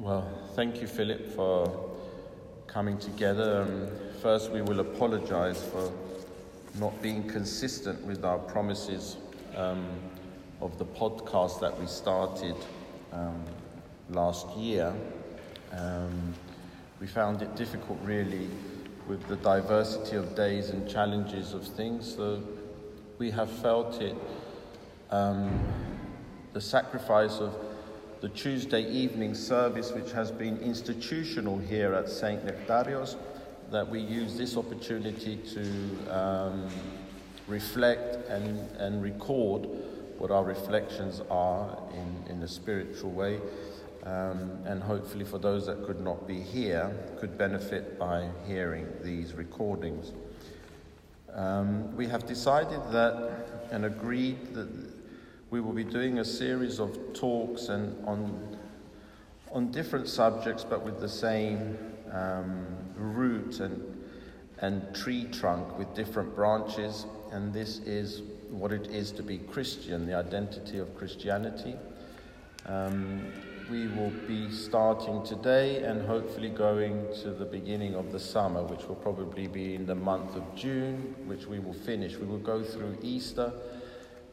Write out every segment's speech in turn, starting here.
Well, thank you, Philip, for coming together. Um, first, we will apologize for not being consistent with our promises um, of the podcast that we started um, last year. Um, we found it difficult, really, with the diversity of days and challenges of things. So we have felt it, um, the sacrifice of the Tuesday evening service, which has been institutional here at St. Nectarios, that we use this opportunity to um, reflect and, and record what our reflections are in, in a spiritual way. Um, and hopefully, for those that could not be here, could benefit by hearing these recordings. Um, we have decided that and agreed that we will be doing a series of talks and on, on different subjects, but with the same um, root and, and tree trunk with different branches. And this is what it is to be Christian, the identity of Christianity. Um, we will be starting today and hopefully going to the beginning of the summer, which will probably be in the month of June, which we will finish. We will go through Easter,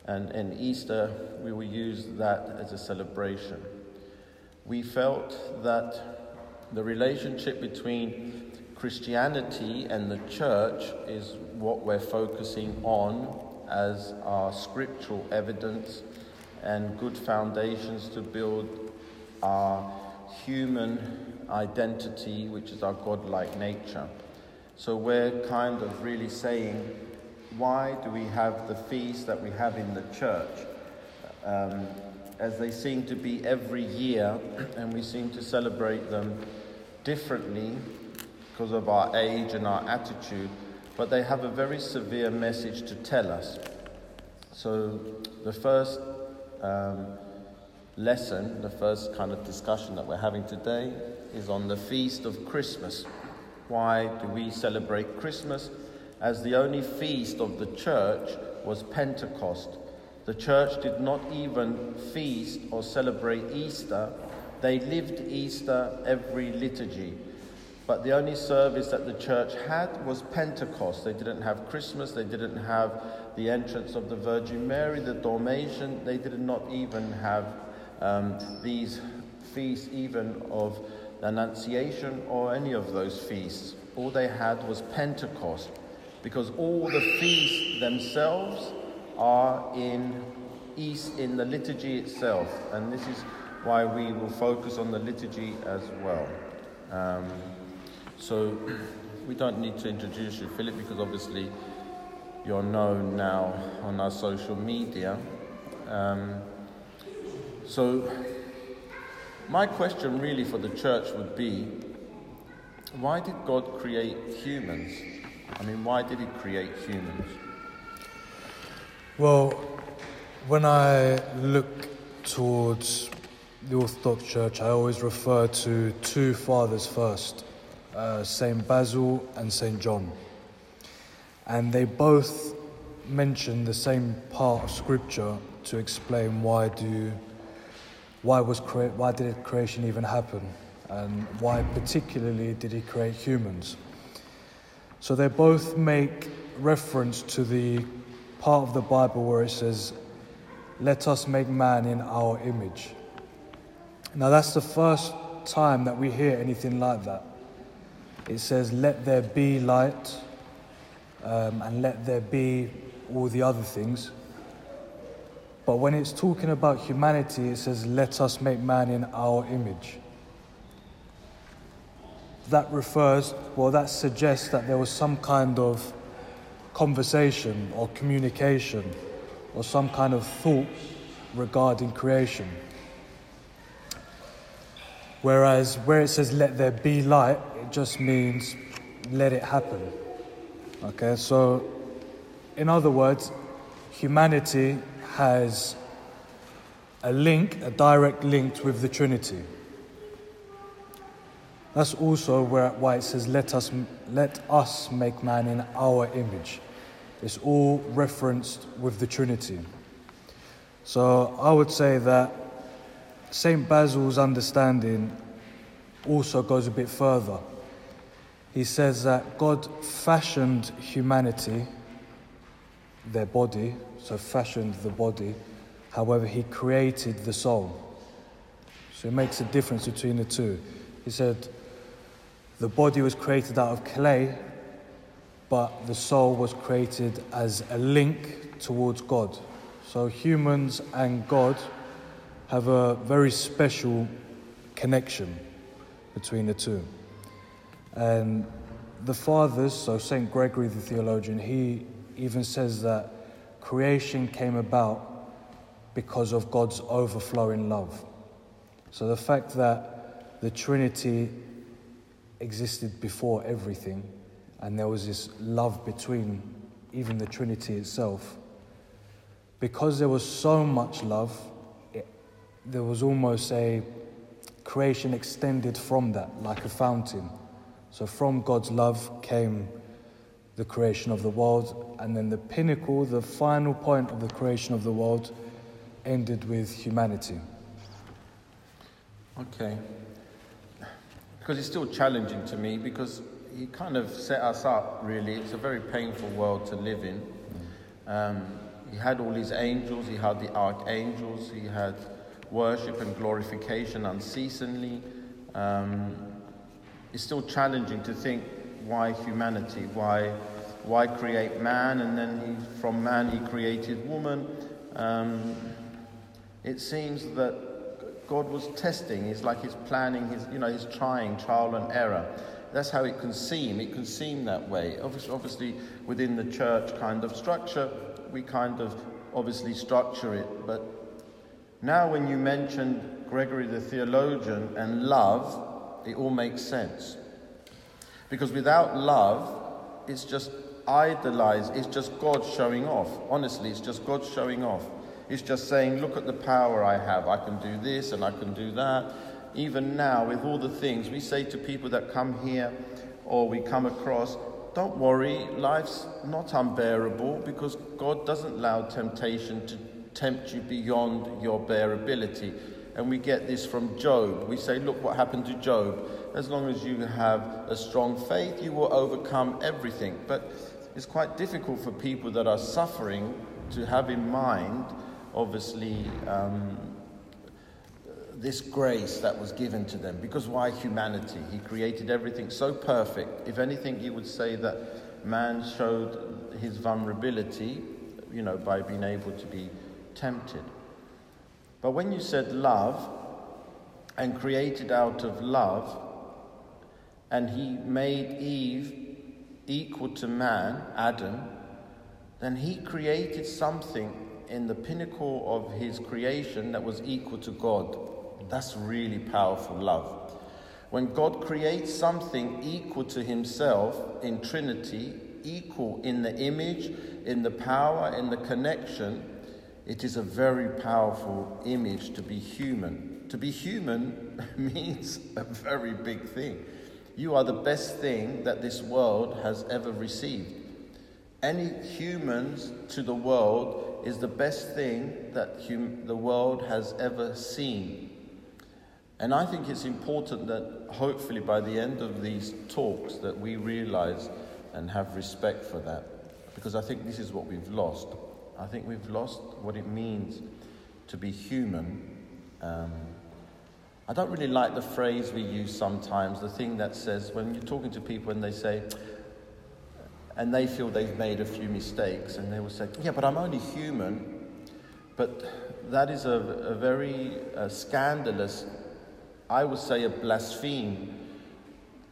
and in Easter, we will use that as a celebration. We felt that the relationship between Christianity and the church is what we're focusing on as our scriptural evidence and good foundations to build our human identity, which is our godlike nature. So we're kind of really saying, why do we have the feast that we have in the church? Um, as they seem to be every year, and we seem to celebrate them differently because of our age and our attitude, but they have a very severe message to tell us. So, the first um, lesson, the first kind of discussion that we're having today, is on the feast of Christmas. Why do we celebrate Christmas? As the only feast of the church was Pentecost. The church did not even feast or celebrate Easter, they lived Easter every liturgy. But the only service that the church had was Pentecost. They didn't have Christmas, they didn't have the entrance of the Virgin Mary, the Dormition, they did not even have um, these feasts, even of the Annunciation or any of those feasts. All they had was Pentecost, because all the feasts themselves are in East in the liturgy itself, and this is why we will focus on the liturgy as well. Um, so we don't need to introduce you, Philip, because obviously you're known now on our social media. Um, so, my question really for the church would be why did God create humans? I mean, why did He create humans? Well, when I look towards the Orthodox Church, I always refer to two fathers first uh, Saint Basil and Saint John. And they both mention the same part of Scripture to explain why do why was crea- why did creation even happen, and why particularly did he create humans. So they both make reference to the part of the Bible where it says, "Let us make man in our image." Now that's the first time that we hear anything like that. It says, "Let there be light," um, and "Let there be all the other things." But when it's talking about humanity, it says, let us make man in our image. That refers, well, that suggests that there was some kind of conversation or communication or some kind of thought regarding creation. Whereas where it says, let there be light, it just means let it happen. Okay, so in other words, humanity has a link, a direct link with the Trinity. That's also where, why it says, let us, let us make man in our image. It's all referenced with the Trinity. So I would say that St. Basil's understanding also goes a bit further. He says that God fashioned humanity, their body, so fashioned the body, however, He created the soul. So it makes a difference between the two. He said the body was created out of clay, but the soul was created as a link towards God. So humans and God have a very special connection between the two. And the fathers, so St. Gregory the theologian, he even says that creation came about because of God's overflowing love. So the fact that the Trinity existed before everything and there was this love between even the Trinity itself, because there was so much love, it, there was almost a creation extended from that, like a fountain. So from God's love came the creation of the world, and then the pinnacle, the final point of the creation of the world, ended with humanity. Okay. Because it's still challenging to me because he kind of set us up, really. It's a very painful world to live in. Um, he had all his angels, he had the archangels, he had worship and glorification unceasingly. Um, it's still challenging to think why humanity, why, why create man, and then he, from man he created woman. Um, it seems that God was testing. It's like he's planning, his, you know, he's trying, trial and error. That's how it can seem. It can seem that way. Obviously, obviously within the church kind of structure, we kind of obviously structure it, but now, when you mentioned Gregory the theologian and love, it all makes sense. Because without love, it's just idolized, it's just God showing off. Honestly, it's just God showing off. It's just saying, Look at the power I have. I can do this and I can do that. Even now, with all the things, we say to people that come here or we come across, don't worry, life's not unbearable because God doesn't allow temptation to tempt you beyond your bearability. And we get this from Job. We say, look what happened to Job. As long as you have a strong faith, you will overcome everything. But it's quite difficult for people that are suffering to have in mind, obviously, um, this grace that was given to them. Because why humanity? He created everything so perfect. If anything, you would say that man showed his vulnerability, you know, by being able to be tempted. But when you said love and created out of love, and he made Eve equal to man, Adam, then he created something in the pinnacle of his creation that was equal to God. That's really powerful love. When God creates something equal to himself in Trinity, equal in the image, in the power, in the connection, it is a very powerful image to be human. To be human means a very big thing. You are the best thing that this world has ever received. Any humans to the world is the best thing that hum- the world has ever seen. And I think it's important that hopefully by the end of these talks that we realize and have respect for that because I think this is what we've lost. I think we've lost what it means to be human. Um, I don't really like the phrase we use sometimes, the thing that says when you're talking to people and they say, and they feel they've made a few mistakes, and they will say, Yeah, but I'm only human. But that is a, a very uh, scandalous, I would say, a blaspheme,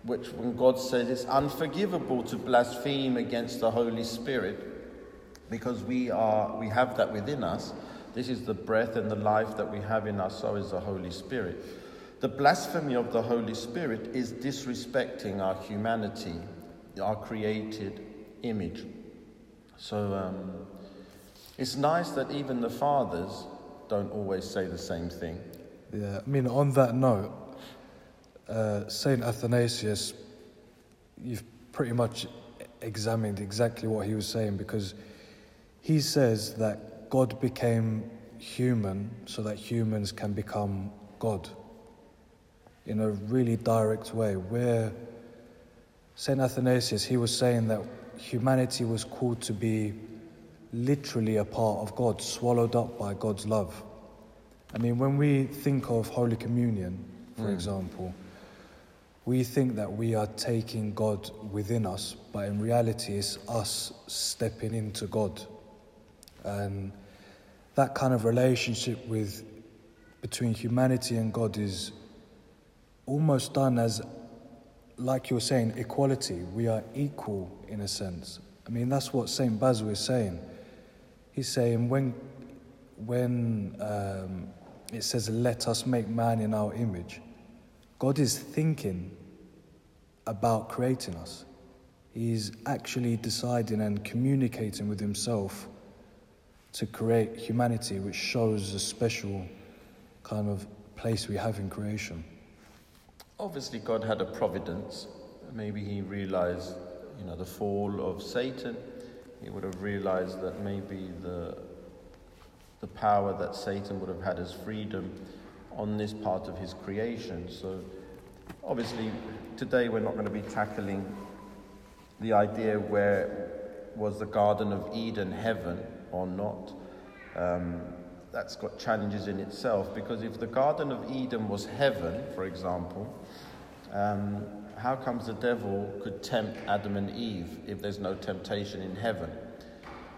which when God says it's unforgivable to blaspheme against the Holy Spirit because we are we have that within us this is the breath and the life that we have in us so is the holy spirit the blasphemy of the holy spirit is disrespecting our humanity our created image so um, it's nice that even the fathers don't always say the same thing yeah i mean on that note uh, saint athanasius you've pretty much examined exactly what he was saying because he says that God became human so that humans can become God. in a really direct way. Where St. Athanasius, he was saying that humanity was called to be literally a part of God, swallowed up by God's love. I mean, when we think of Holy Communion, for mm. example, we think that we are taking God within us, but in reality, it's us stepping into God. And that kind of relationship with between humanity and God is almost done as, like you were saying, equality. We are equal in a sense. I mean, that's what Saint Basil is saying. He's saying when, when um, it says, "Let us make man in our image," God is thinking about creating us. He's actually deciding and communicating with Himself to create humanity, which shows a special kind of place we have in creation. Obviously, God had a providence. Maybe He realized, you know, the fall of Satan. He would have realized that maybe the the power that Satan would have had as freedom on this part of his creation. So, obviously, today we're not going to be tackling the idea where was the Garden of Eden heaven or not. Um, that's got challenges in itself because if the Garden of Eden was heaven, for example, um, how comes the devil could tempt Adam and Eve if there's no temptation in heaven?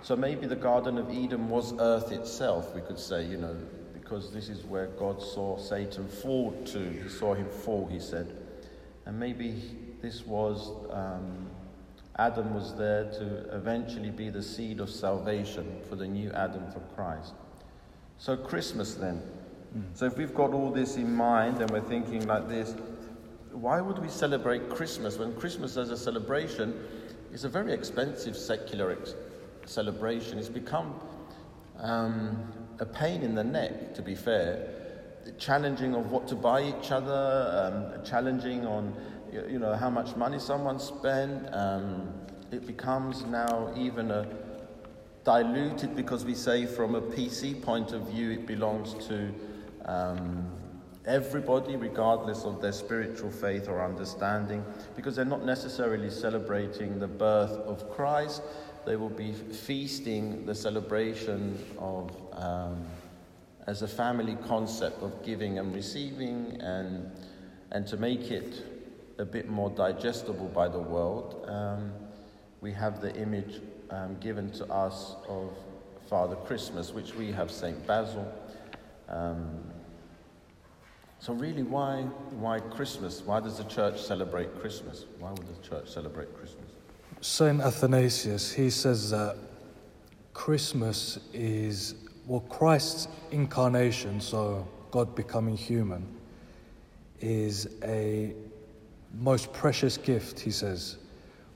So maybe the Garden of Eden was earth itself, we could say, you know, because this is where God saw Satan fall to. He saw him fall, he said. And maybe this was, um, Adam was there to eventually be the seed of salvation for the new Adam for Christ. So, Christmas then. Mm. So, if we've got all this in mind and we're thinking like this, why would we celebrate Christmas when Christmas as a celebration is a very expensive secular ex- celebration? It's become um, a pain in the neck, to be fair. Challenging of what to buy each other, um, challenging on you know how much money someone spent. Um, it becomes now even a diluted because we say from a PC point of view it belongs to um, everybody, regardless of their spiritual faith or understanding, because they're not necessarily celebrating the birth of Christ. They will be feasting the celebration of, um, as a family concept of giving and receiving, and, and to make it a bit more digestible by the world, um, we have the image um, given to us of Father Christmas, which we have St. Basil. Um, so, really, why, why Christmas? Why does the church celebrate Christmas? Why would the church celebrate Christmas? St. Athanasius, he says that Christmas is, well, Christ's incarnation, so God becoming human, is a most precious gift, he says,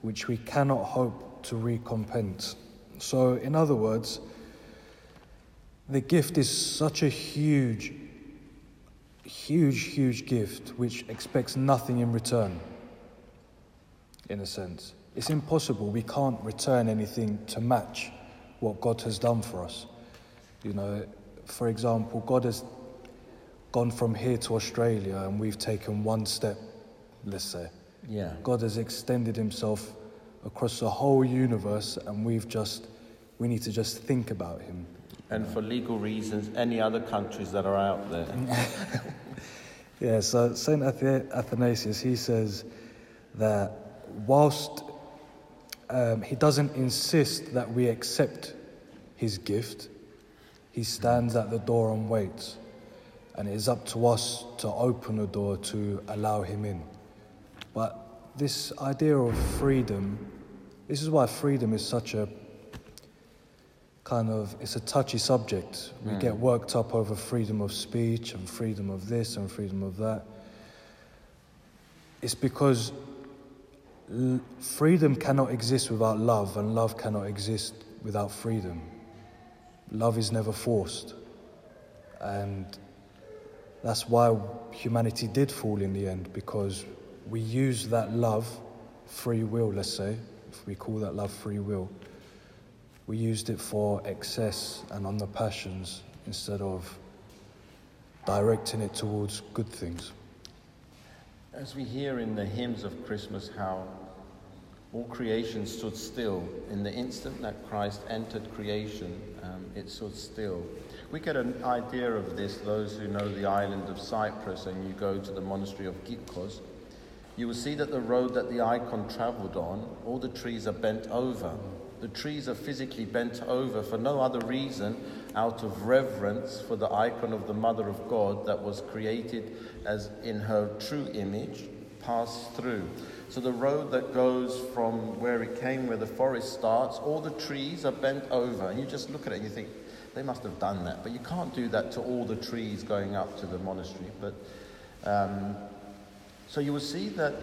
which we cannot hope to recompense. So, in other words, the gift is such a huge, huge, huge gift which expects nothing in return, in a sense. It's impossible. We can't return anything to match what God has done for us. You know, for example, God has gone from here to Australia and we've taken one step, let's say. Yeah. God has extended himself across the whole universe, and we've just, we need to just think about him. And for legal reasons, any other countries that are out there. yeah, so St. Athanasius, he says that whilst um, he doesn't insist that we accept his gift, he stands at the door and waits. And it is up to us to open the door to allow him in. But this idea of freedom, this is why freedom is such a kind of it's a touchy subject. We mm. get worked up over freedom of speech and freedom of this and freedom of that. It's because l- freedom cannot exist without love, and love cannot exist without freedom. Love is never forced. And that's why humanity did fall in the end, because we use that love, free will, let's say, we call that love free will, we used it for excess and on the passions instead of directing it towards good things. As we hear in the hymns of Christmas how all creation stood still in the instant that Christ entered creation, um, it stood still. We get an idea of this, those who know the island of Cyprus, and you go to the monastery of Kykkos, you will see that the road that the icon travelled on, all the trees are bent over. The trees are physically bent over for no other reason out of reverence for the icon of the Mother of God that was created as in her true image passed through. So the road that goes from where it came, where the forest starts, all the trees are bent over. And you just look at it and you think, they must have done that. But you can't do that to all the trees going up to the monastery. But um, so you will see that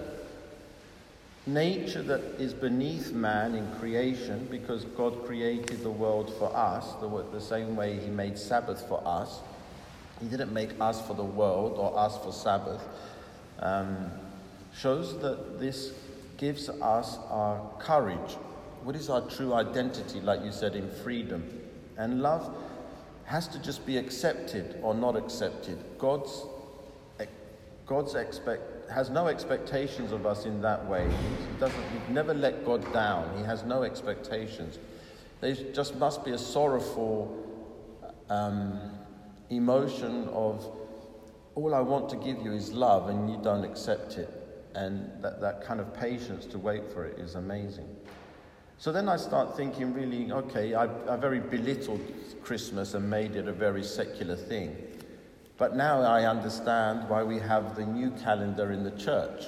nature that is beneath man in creation, because God created the world for us, the, the same way He made Sabbath for us. He didn't make us for the world or us for Sabbath. Um, shows that this gives us our courage. What is our true identity, like you said, in freedom? And love has to just be accepted or not accepted. God's, God's expect, has no expectations of us in that way. He doesn't, we've never let God down. He has no expectations. There just must be a sorrowful um, emotion of, all I want to give you is love and you don't accept it. And that, that kind of patience to wait for it is amazing. So then I start thinking, really, okay, I, I very belittled Christmas and made it a very secular thing. But now I understand why we have the new calendar in the church.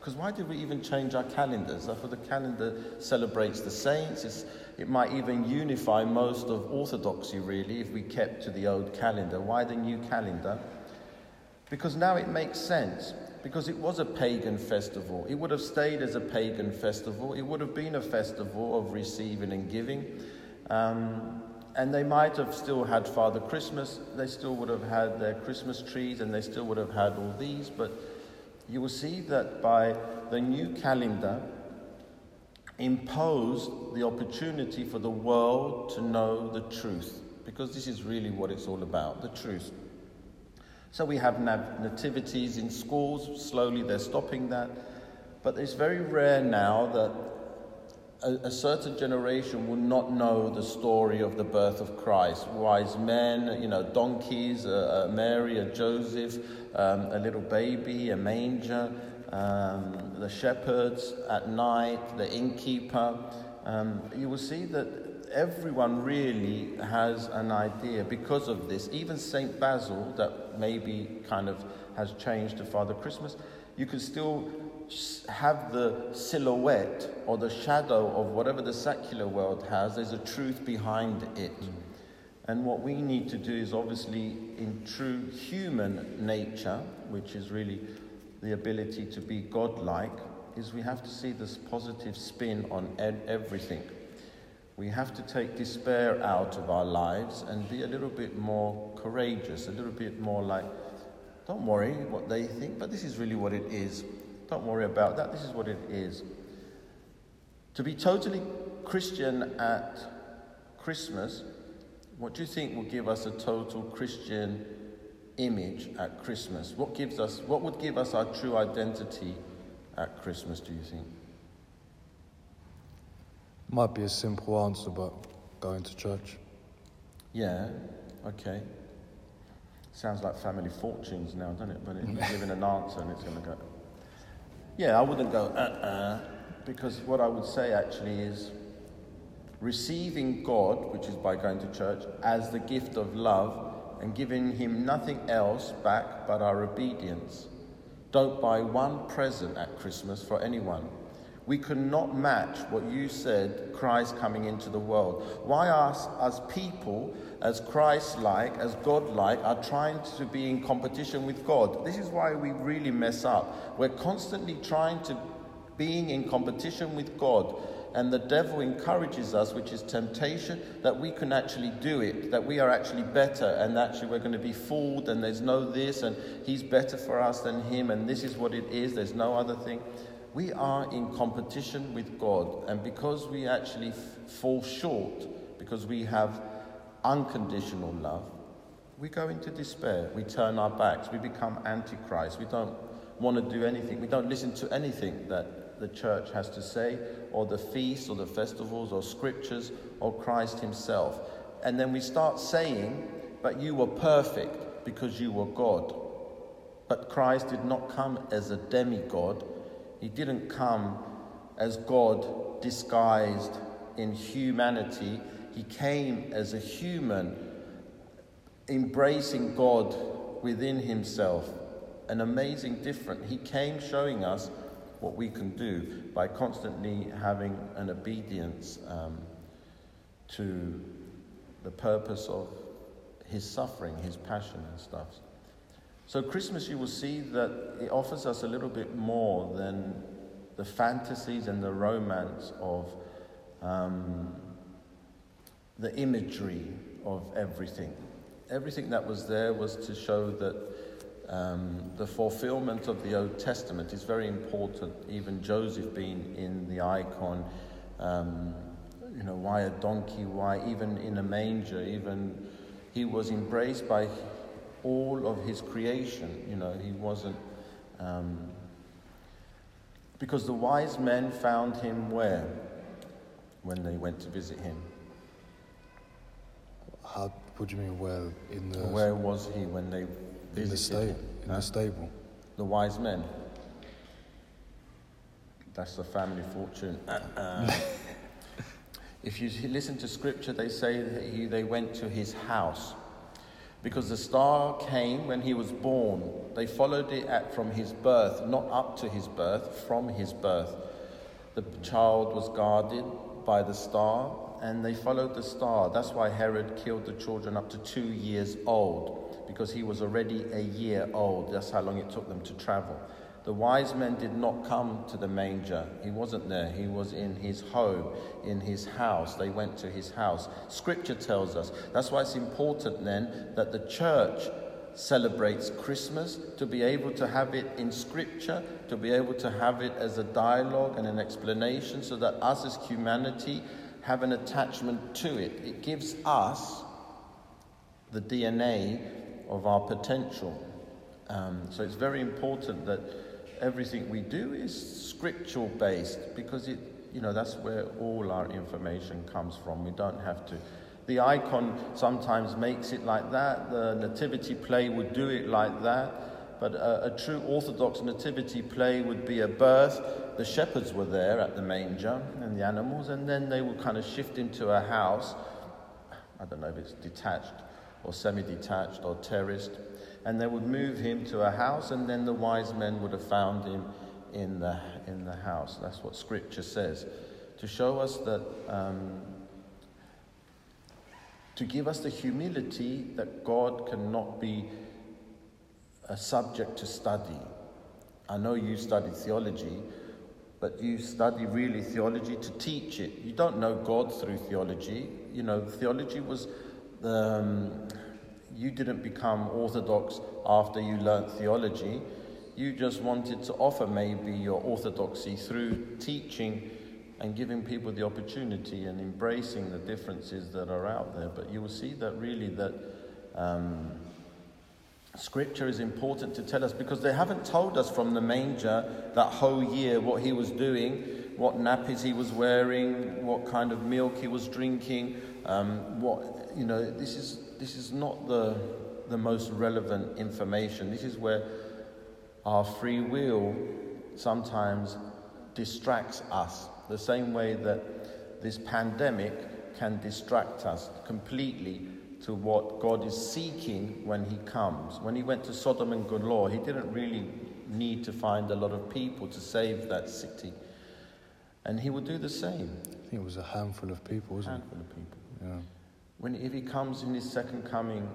Because why did we even change our calendars? Thought the calendar celebrates the saints. It's, it might even unify most of Orthodoxy, really, if we kept to the old calendar. Why the new calendar? Because now it makes sense because it was a pagan festival. It would have stayed as a pagan festival. It would have been a festival of receiving and giving. Um, and they might have still had Father Christmas. They still would have had their Christmas trees and they still would have had all these. But you will see that by the new calendar, imposed the opportunity for the world to know the truth. Because this is really what it's all about the truth. So we have nativities in schools, slowly they're stopping that. But it's very rare now that a, a, certain generation will not know the story of the birth of Christ. Wise men, you know, donkeys, a, a Mary, a Joseph, um, a little baby, a manger, um, the shepherds at night, the innkeeper. Um, you will see that everyone really has an idea because of this. Even St. Basil, that maybe kind of has changed to Father Christmas, you can still have the silhouette or the shadow of whatever the secular world has. There's a truth behind it. Mm. And what we need to do is obviously, in true human nature, which is really the ability to be godlike, is we have to see this positive spin on ed- everything. We have to take despair out of our lives and be a little bit more courageous, a little bit more like, don't worry what they think, but this is really what it is. Don't worry about that, this is what it is. To be totally Christian at Christmas, what do you think will give us a total Christian image at Christmas? What gives us what would give us our true identity at Christmas, do you think? Might be a simple answer, but going to church. Yeah, okay. Sounds like family fortunes now, doesn't it? But it's giving an answer and it's going to go. Yeah, I wouldn't go, uh uh, because what I would say actually is receiving God, which is by going to church, as the gift of love and giving Him nothing else back but our obedience. Don't buy one present at Christmas for anyone. We cannot match what you said, Christ coming into the world. Why us, as people, as Christ like, as God like, are trying to be in competition with God? This is why we really mess up. We're constantly trying to being in competition with God. And the devil encourages us, which is temptation, that we can actually do it, that we are actually better, and actually we're going to be fooled, and there's no this, and he's better for us than him, and this is what it is, there's no other thing we are in competition with God, and because we actually f- fall short, because we have unconditional love, we go into despair. We turn our backs. We become antichrist. We don't want to do anything. We don't listen to anything that the church has to say, or the feasts, or the festivals, or scriptures, or Christ Himself. And then we start saying, But you were perfect because you were God. But Christ did not come as a demigod, He didn't come as God disguised in humanity. He came as a human, embracing God within Himself. An amazing difference. He came showing us what we can do by constantly having an obedience um, to the purpose of his suffering, his passion, and stuff. So, Christmas, you will see that it offers us a little bit more than the fantasies and the romance of um, the imagery of everything. Everything that was there was to show that um, the fulfillment of the Old Testament is very important. Even Joseph being in the icon, um, you know, why a donkey? Why even in a manger? Even he was embraced by all of his creation. You know, he wasn't. Um, because the wise men found him where? When they went to visit him. How? What do you mean? Well, in the Where was he when they in the visited stable? him? In Huh? the stable. The wise men. That's the family fortune. Uh, if you listen to scripture, they say that he, they went to his house because the star came when he was born. They followed it at, from his birth, not up to his birth, from his birth. The child was guarded by the star, and they followed the star. That's why Herod killed the children up to two years old, because he was already a year old. That's how long it took them to travel. The wise men did not come to the manger. He wasn't there. He was in his home, in his house. They went to his house. Scripture tells us. That's why it's important then that the church celebrates Christmas, to be able to have it in Scripture, to be able to have it as a dialogue and an explanation, so that us as humanity have an attachment to it. It gives us the DNA of our potential. Um, so it's very important that everything we do is scriptural based because it, you know, that's where all our information comes from. We don't have to. The icon sometimes makes it like that. The nativity play would do it like that. But a, a true Orthodox nativity play would be a birth. The shepherds were there at the manger and the animals, and then they would kind of shift into a house. I don't know if it's detached or semi detached or terraced. And they would move him to a house, and then the wise men would have found him in the, in the house. That's what scripture says. To show us that, um, to give us the humility that God cannot be a subject to study. I know you studied theology, but you study really theology to teach it. You don't know God through theology. You know, theology was the. Um, you didn't become orthodox after you learnt theology. You just wanted to offer maybe your orthodoxy through teaching and giving people the opportunity and embracing the differences that are out there. But you will see that really that um, scripture is important to tell us because they haven't told us from the manger that whole year what he was doing, what nappies he was wearing, what kind of milk he was drinking, um, what you know. This is this is not the the most relevant information. This is where our free will sometimes distracts us, the same way that this pandemic can distract us completely to what God is seeking when He comes. When He went to Sodom and Gomorrah, He didn't really need to find a lot of people to save that city. And He will do the same. I think it was a handful of people, wasn't handful of people. it? Yeah. When if He comes in His second coming,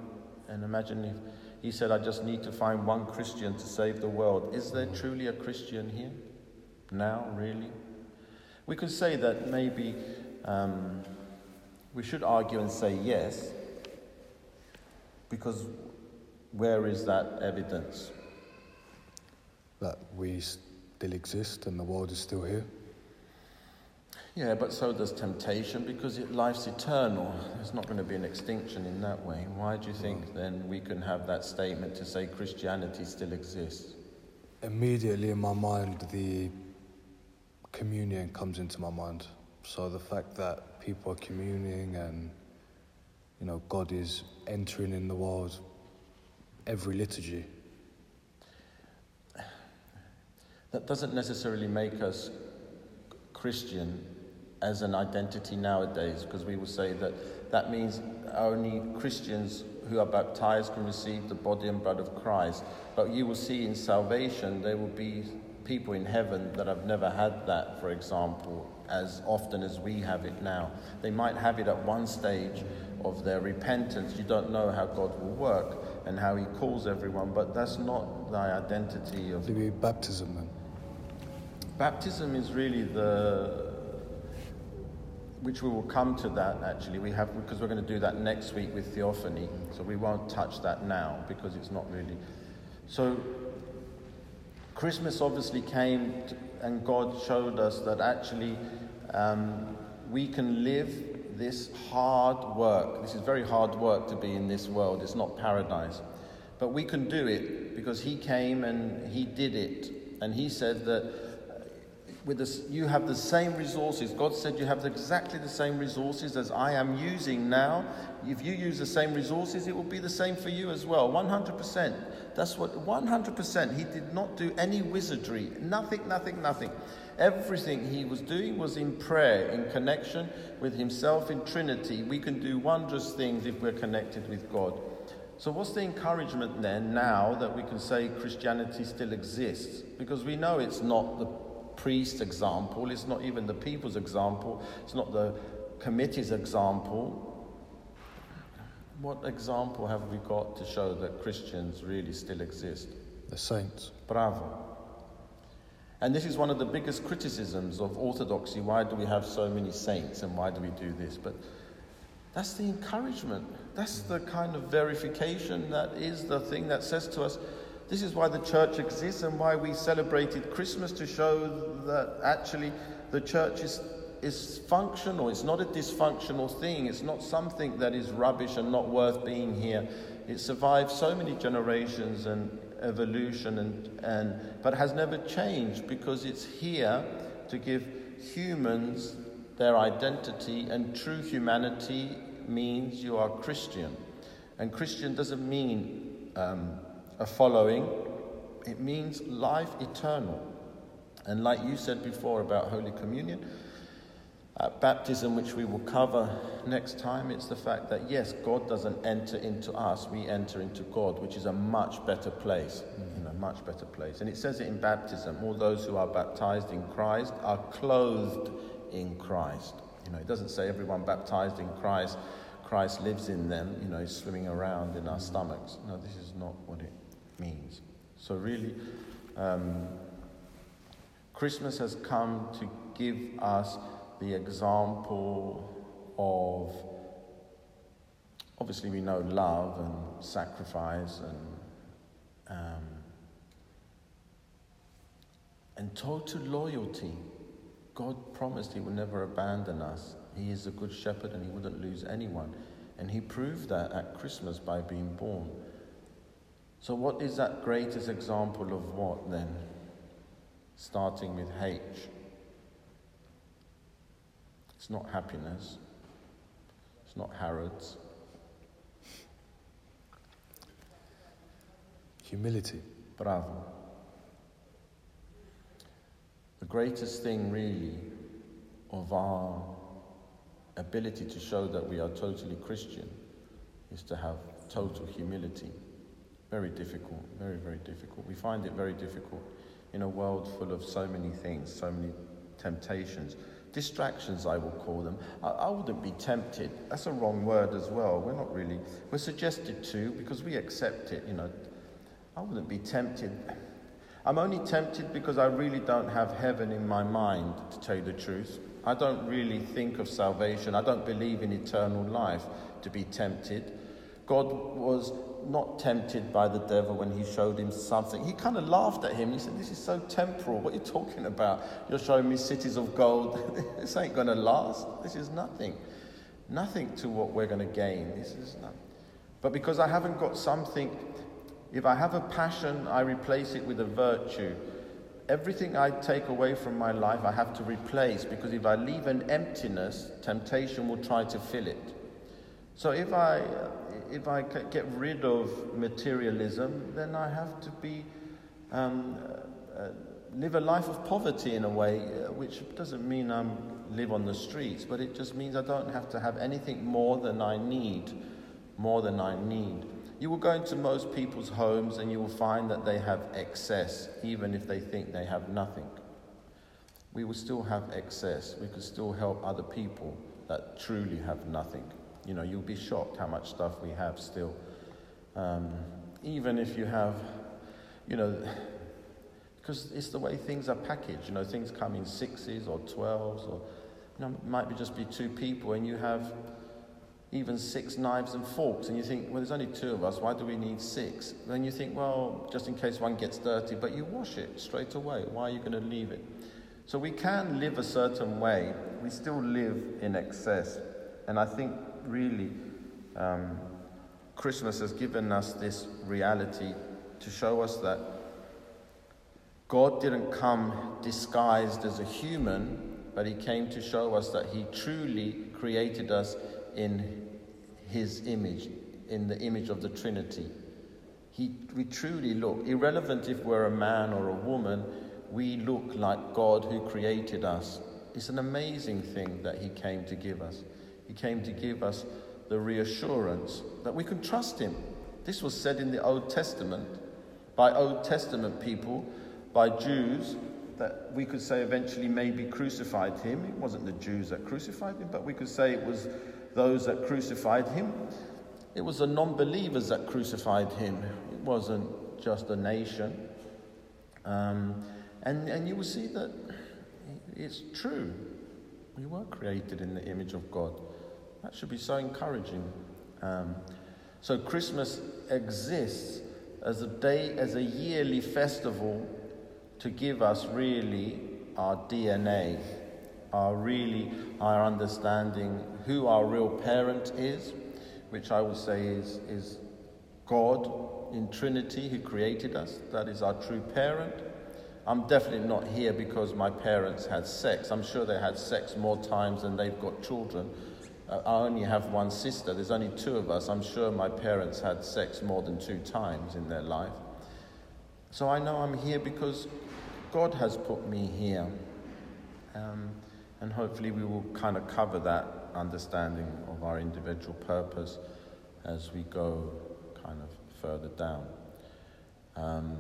and imagine if He said, "I just need to find one Christian to save the world," is there truly a Christian here now? Really? We could say that maybe um, we should argue and say yes, because where is that evidence? That we still exist and the world is still here. Yeah, but so does temptation because it, life's eternal. There's not going to be an extinction in that way. Why do you think then we can have that statement to say Christianity still exists? immediately in my mind the communion comes into my mind. So the fact that people are communing and you know God is entering in the world every liturgy. That doesn't necessarily make us Christian as an identity nowadays, because we will say that that means only Christians who are baptized can receive the body and blood of Christ. But you will see in salvation, there will be people in heaven that have never had that, for example, as often as we have it now. They might have it at one stage of their repentance. You don't know how God will work and how He calls everyone, but that's not the identity of. Maybe baptism then. Baptism is really the which we will come to that actually. We have because we're going to do that next week with theophany, so we won't touch that now because it's not really. So Christmas obviously came, to, and God showed us that actually um, we can live this hard work. This is very hard work to be in this world. It's not paradise, but we can do it because He came and He did it, and He said that with this, you have the same resources. God said you have exactly the same resources as I am using now. If you use the same resources, it will be the same for you as well. 100%. That's what, 100%. He did not do any wizardry. Nothing, nothing, nothing. Everything he was doing was in prayer, in connection with himself in Trinity. We can do wondrous things if we're connected with God. So, what's the encouragement then now that we can say Christianity still exists? Because we know it's not the priest's example, it's not even the people's example, it's not the committee's example. What example have we got to show that Christians really still exist? The saints. Bravo. And this is one of the biggest criticisms of orthodoxy. Why do we have so many saints and why do we do this? But that's the encouragement. That's the kind of verification that is the thing that says to us, this is why the church exists and why we celebrated Christmas to show that actually the church is, is functional. It's not a dysfunctional thing. It's not something that is rubbish and not worth being here. It survived so many generations and evolution and, and but has never changed because it's here to give humans their identity and true humanity means you are Christian. And Christian doesn't mean um, a following, it means life eternal. And like you said before about Holy Communion, uh, baptism, which we will cover next time, it's the fact that yes, God doesn't enter into us, we enter into God, which is a much better place. You know, much better place. And it says it in baptism all those who are baptized in Christ are clothed in Christ. You know, it doesn't say everyone baptized in Christ, Christ lives in them, you know, swimming around in our stomachs. No, this is not what it means. So, really, um, Christmas has come to give us the example of obviously, we know love and sacrifice and, um, and total loyalty. God promised He would never abandon us. He is a good shepherd and He wouldn't lose anyone. And He proved that at Christmas by being born. So, what is that greatest example of what then? Starting with H. It's not happiness, it's not Harrods. Humility. Bravo. The greatest thing, really, of our ability to show that we are totally Christian is to have total humility. Very difficult, very, very difficult. We find it very difficult in a world full of so many things, so many temptations. Distractions, I will call them. I, I wouldn't be tempted. That's a wrong word as well. We're not really, we're suggested to because we accept it, you know. I wouldn't be tempted. I'm only tempted because I really don't have heaven in my mind, to tell you the truth. I don't really think of salvation. I don't believe in eternal life to be tempted. God was not tempted by the devil when he showed him something. He kind of laughed at him. He said, This is so temporal. What are you talking about? You're showing me cities of gold. this ain't going to last. This is nothing. Nothing to what we're going to gain. This is nothing. But because I haven't got something, If I have a passion, I replace it with a virtue. Everything I take away from my life, I have to replace because if I leave an emptiness, temptation will try to fill it. So if I, if I get rid of materialism, then I have to be, um, uh, live a life of poverty in a way, uh, which doesn't mean I live on the streets, but it just means I don't have to have anything more than I need, more than I need. You will go into most people's homes and you will find that they have excess, even if they think they have nothing. We will still have excess. We could still help other people that truly have nothing. You know, you'll be shocked how much stuff we have still. Um, even if you have, you know, because it's the way things are packaged. You know, things come in sixes or twelves, or you know, might be just be two people, and you have even six knives and forks, and you think, well, there's only two of us, why do we need six? Then you think, well, just in case one gets dirty, but you wash it straight away. Why are you going to leave it? So we can live a certain way, we still live in excess. And I think really um, Christmas has given us this reality to show us that God didn't come disguised as a human, but He came to show us that He truly created us in his image, in the image of the Trinity. He, we truly look, irrelevant if we're a man or a woman, we look like God who created us. It's an amazing thing that He came to give us. He came to give us the reassurance that we can trust Him. This was said in the Old Testament by Old Testament people, by Jews, that we could say eventually maybe crucified Him. It wasn't the Jews that crucified Him, but we could say it was those that crucified him. It was the non believers that crucified him, it wasn't just a nation. Um, and, and you will see that it's true. We were created in the image of God. That should be so encouraging. Um, so Christmas exists as a day, as a yearly festival to give us really our DNA, our really our understanding who our real parent is, which I would say is, is God in Trinity who created us. That is our true parent. I'm definitely not here because my parents had sex. I'm sure they had sex more times than they've got children. I only have one sister. There's only two of us. I'm sure my parents had sex more than two times in their life. So I know I'm here because God has put me here. Um, and hopefully we will kind of cover that understanding of our individual purpose as we go kind of further down. Um,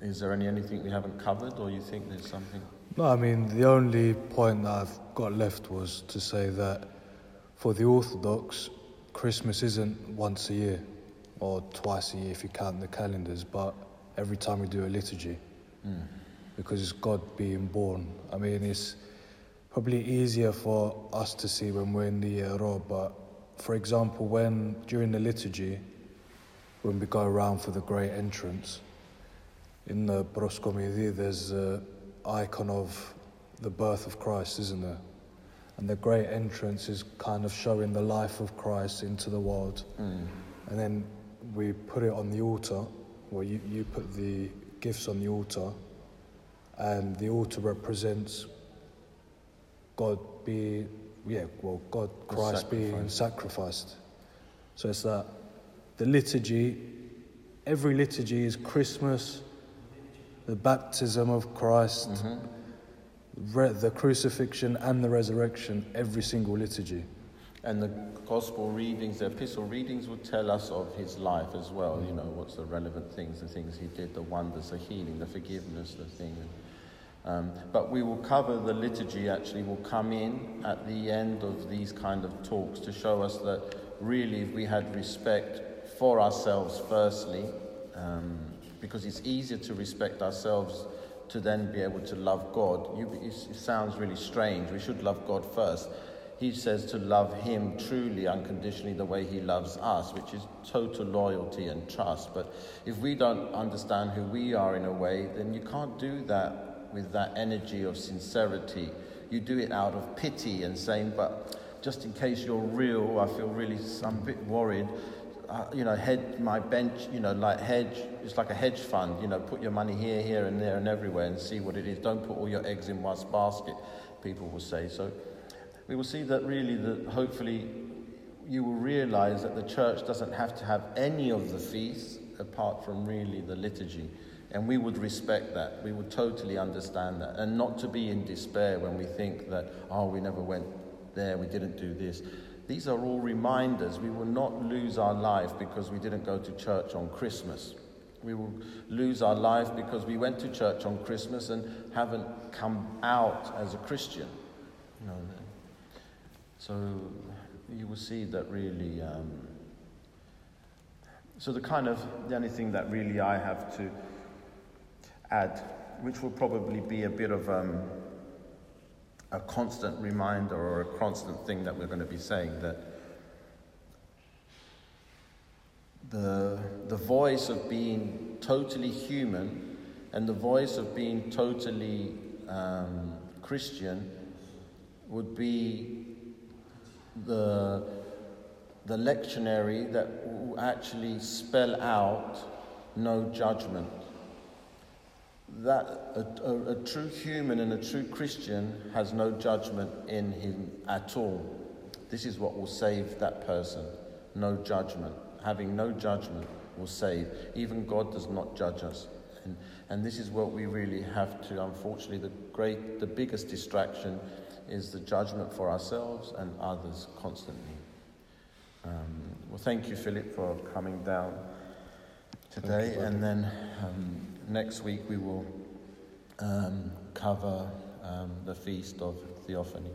is there any anything we haven't covered, or you think there's something? No, I mean the only point that I've got left was to say that for the Orthodox, Christmas isn't once a year or twice a year if you count the calendars, but every time we do a liturgy, mm. because it's God being born. I mean, it's probably easier for us to see when we're in the uh, but for example, when during the liturgy, when we go around for the great entrance, in the proskomidi, there's an icon of the birth of Christ, isn't there? And the great entrance is kind of showing the life of Christ into the world. Mm. And then we put it on the altar, well, you, you put the gifts on the altar, and the altar represents God be, yeah, well, God, Christ being sacrificed. So it's that the liturgy, every liturgy is Christmas, the baptism of Christ, mm-hmm. Re- the crucifixion and the resurrection, every single liturgy. And the gospel readings, the epistle readings will tell us of his life as well. You know, what's the relevant things, the things he did, the wonders, the healing, the forgiveness, the thing. Um, but we will cover the liturgy, actually, will come in at the end of these kind of talks to show us that really, if we had respect for ourselves, firstly, um, because it's easier to respect ourselves to then be able to love God. You, it sounds really strange. We should love God first. He says to love Him truly, unconditionally, the way He loves us, which is total loyalty and trust. But if we don't understand who we are in a way, then you can't do that with that energy of sincerity. You do it out of pity and saying, but just in case you're real, I feel really, I'm a bit worried. Uh, you know, hedge my bench, you know, like hedge, it's like a hedge fund, you know, put your money here, here, and there, and everywhere and see what it is. Don't put all your eggs in one basket, people will say. So we will see that really, that hopefully you will realize that the church doesn't have to have any of the feasts apart from really the liturgy. And we would respect that. We would totally understand that. And not to be in despair when we think that, oh, we never went there, we didn't do this. These are all reminders. We will not lose our life because we didn't go to church on Christmas. We will lose our life because we went to church on Christmas and haven't come out as a Christian. So you will see that really. Um, so the kind of the only thing that really I have to add, which will probably be a bit of um, a constant reminder or a constant thing that we're going to be saying that the, the voice of being totally human and the voice of being totally um, Christian would be the, the lectionary that will actually spell out no judgment that a, a, a, true human and a true Christian has no judgment in him at all. This is what will save that person. No judgment. Having no judgment will save. Even God does not judge us. And, and this is what we really have to, unfortunately, the great, the biggest distraction is the judgment for ourselves and others constantly. Um, well, thank you, Philip, for coming down today. And then um, next week we will um, cover um, the Feast of Theophany.